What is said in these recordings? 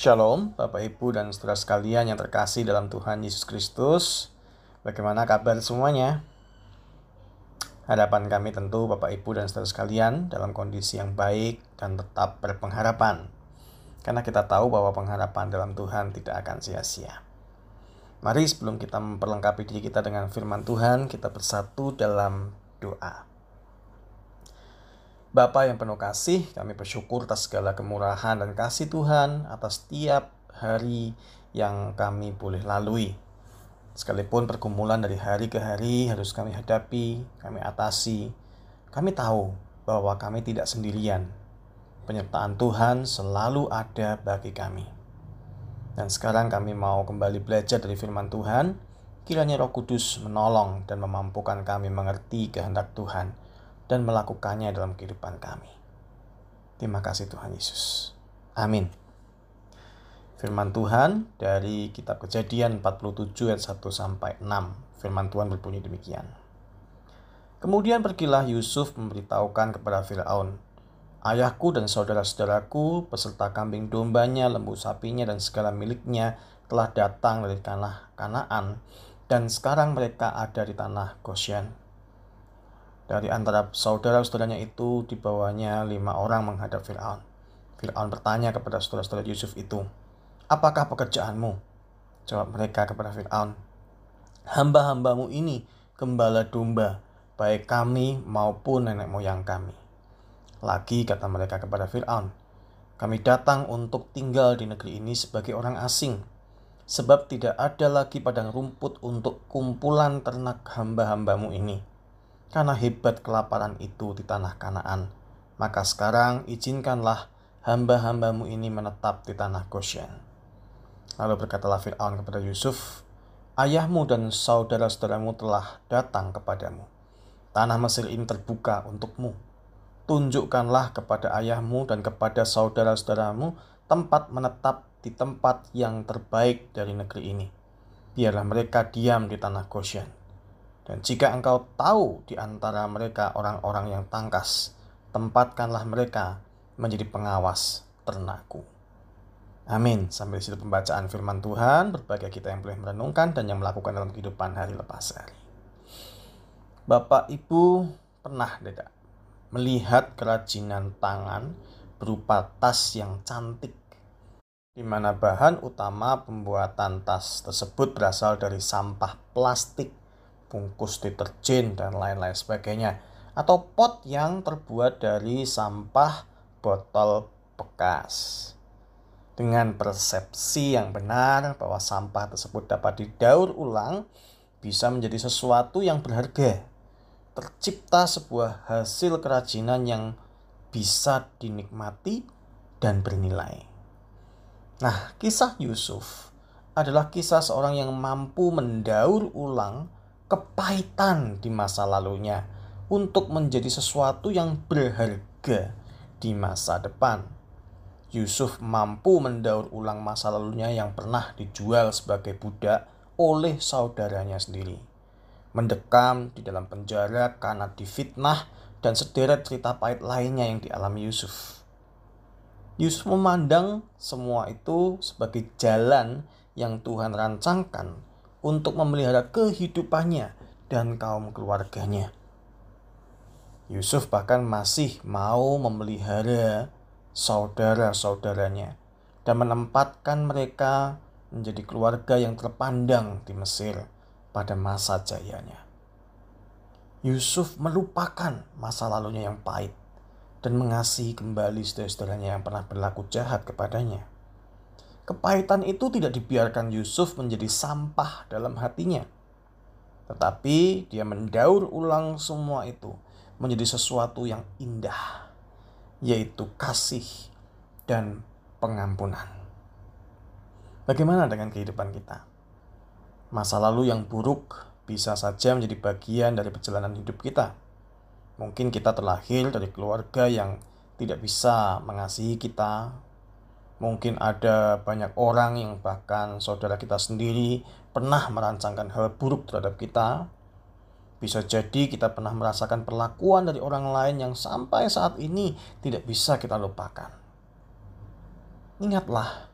Shalom, Bapak Ibu dan saudara sekalian yang terkasih dalam Tuhan Yesus Kristus. Bagaimana kabar semuanya? Harapan kami tentu Bapak Ibu dan saudara sekalian dalam kondisi yang baik dan tetap berpengharapan. Karena kita tahu bahwa pengharapan dalam Tuhan tidak akan sia-sia. Mari sebelum kita memperlengkapi diri kita dengan firman Tuhan, kita bersatu dalam doa. Bapa yang penuh kasih, kami bersyukur atas segala kemurahan dan kasih Tuhan atas setiap hari yang kami boleh lalui. Sekalipun pergumulan dari hari ke hari harus kami hadapi, kami atasi, kami tahu bahwa kami tidak sendirian. Penyertaan Tuhan selalu ada bagi kami. Dan sekarang kami mau kembali belajar dari firman Tuhan, kiranya Roh Kudus menolong dan memampukan kami mengerti kehendak Tuhan dan melakukannya dalam kehidupan kami. Terima kasih Tuhan Yesus. Amin. Firman Tuhan dari kitab Kejadian 47 ayat 1 sampai 6. Firman Tuhan berbunyi demikian. Kemudian pergilah Yusuf memberitahukan kepada Firaun, Ayahku dan saudara-saudaraku beserta kambing dombanya, lembu sapinya dan segala miliknya telah datang dari tanah Kanaan dan sekarang mereka ada di tanah Goshen. Dari antara saudara-saudaranya itu dibawanya lima orang menghadap Fir'aun. Fir'aun bertanya kepada saudara-saudara Yusuf itu, Apakah pekerjaanmu? Jawab mereka kepada Fir'aun, Hamba-hambamu ini gembala domba, baik kami maupun nenek moyang kami. Lagi kata mereka kepada Fir'aun, kami datang untuk tinggal di negeri ini sebagai orang asing, sebab tidak ada lagi padang rumput untuk kumpulan ternak hamba-hambamu ini karena hebat kelaparan itu di tanah Kanaan. Maka sekarang izinkanlah hamba-hambamu ini menetap di tanah Goshen. Lalu berkatalah Fir'aun kepada Yusuf, Ayahmu dan saudara-saudaramu telah datang kepadamu. Tanah Mesir ini terbuka untukmu. Tunjukkanlah kepada ayahmu dan kepada saudara-saudaramu tempat menetap di tempat yang terbaik dari negeri ini. Biarlah mereka diam di tanah Goshen dan jika engkau tahu di antara mereka orang-orang yang tangkas, tempatkanlah mereka menjadi pengawas ternakku. Amin. Sampai di situ pembacaan firman Tuhan. Berbagai kita yang boleh merenungkan dan yang melakukan dalam kehidupan hari lepas hari. Bapak Ibu pernah tidak melihat kerajinan tangan berupa tas yang cantik di mana bahan utama pembuatan tas tersebut berasal dari sampah plastik bungkus deterjen, dan lain-lain sebagainya. Atau pot yang terbuat dari sampah botol bekas. Dengan persepsi yang benar bahwa sampah tersebut dapat didaur ulang, bisa menjadi sesuatu yang berharga. Tercipta sebuah hasil kerajinan yang bisa dinikmati dan bernilai. Nah, kisah Yusuf adalah kisah seorang yang mampu mendaur ulang kepahitan di masa lalunya untuk menjadi sesuatu yang berharga di masa depan. Yusuf mampu mendaur ulang masa lalunya yang pernah dijual sebagai budak oleh saudaranya sendiri. Mendekam di dalam penjara karena difitnah dan sederet cerita pahit lainnya yang dialami Yusuf. Yusuf memandang semua itu sebagai jalan yang Tuhan rancangkan untuk memelihara kehidupannya dan kaum keluarganya. Yusuf bahkan masih mau memelihara saudara-saudaranya dan menempatkan mereka menjadi keluarga yang terpandang di Mesir pada masa jayanya. Yusuf melupakan masa lalunya yang pahit dan mengasihi kembali saudara-saudaranya yang pernah berlaku jahat kepadanya. Kepahitan itu tidak dibiarkan Yusuf menjadi sampah dalam hatinya. Tetapi dia mendaur ulang semua itu menjadi sesuatu yang indah, yaitu kasih dan pengampunan. Bagaimana dengan kehidupan kita? Masa lalu yang buruk bisa saja menjadi bagian dari perjalanan hidup kita. Mungkin kita terlahir dari keluarga yang tidak bisa mengasihi kita, Mungkin ada banyak orang yang bahkan saudara kita sendiri pernah merancangkan hal buruk terhadap kita. Bisa jadi kita pernah merasakan perlakuan dari orang lain yang sampai saat ini tidak bisa kita lupakan. Ingatlah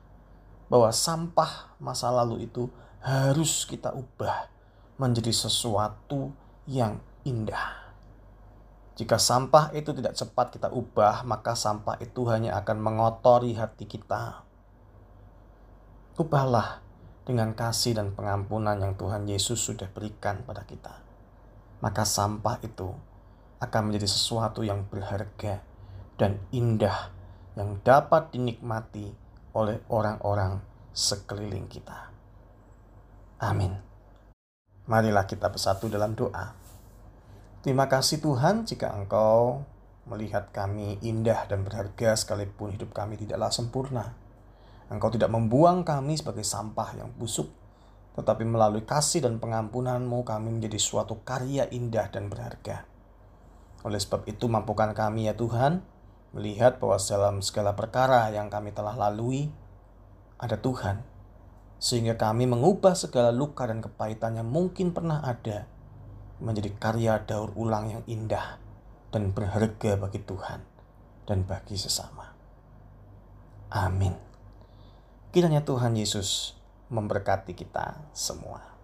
bahwa sampah masa lalu itu harus kita ubah menjadi sesuatu yang indah. Jika sampah itu tidak cepat kita ubah, maka sampah itu hanya akan mengotori hati kita. Ubahlah dengan kasih dan pengampunan yang Tuhan Yesus sudah berikan pada kita. Maka sampah itu akan menjadi sesuatu yang berharga dan indah yang dapat dinikmati oleh orang-orang sekeliling kita. Amin. Marilah kita bersatu dalam doa. Terima kasih Tuhan jika Engkau melihat kami indah dan berharga sekalipun hidup kami tidaklah sempurna. Engkau tidak membuang kami sebagai sampah yang busuk, tetapi melalui kasih dan pengampunanmu kami menjadi suatu karya indah dan berharga. Oleh sebab itu mampukan kami ya Tuhan, melihat bahwa dalam segala perkara yang kami telah lalui, ada Tuhan. Sehingga kami mengubah segala luka dan kepahitan yang mungkin pernah ada menjadi karya daur ulang yang indah dan berharga bagi Tuhan dan bagi sesama. Amin. Kiranya Tuhan Yesus memberkati kita semua.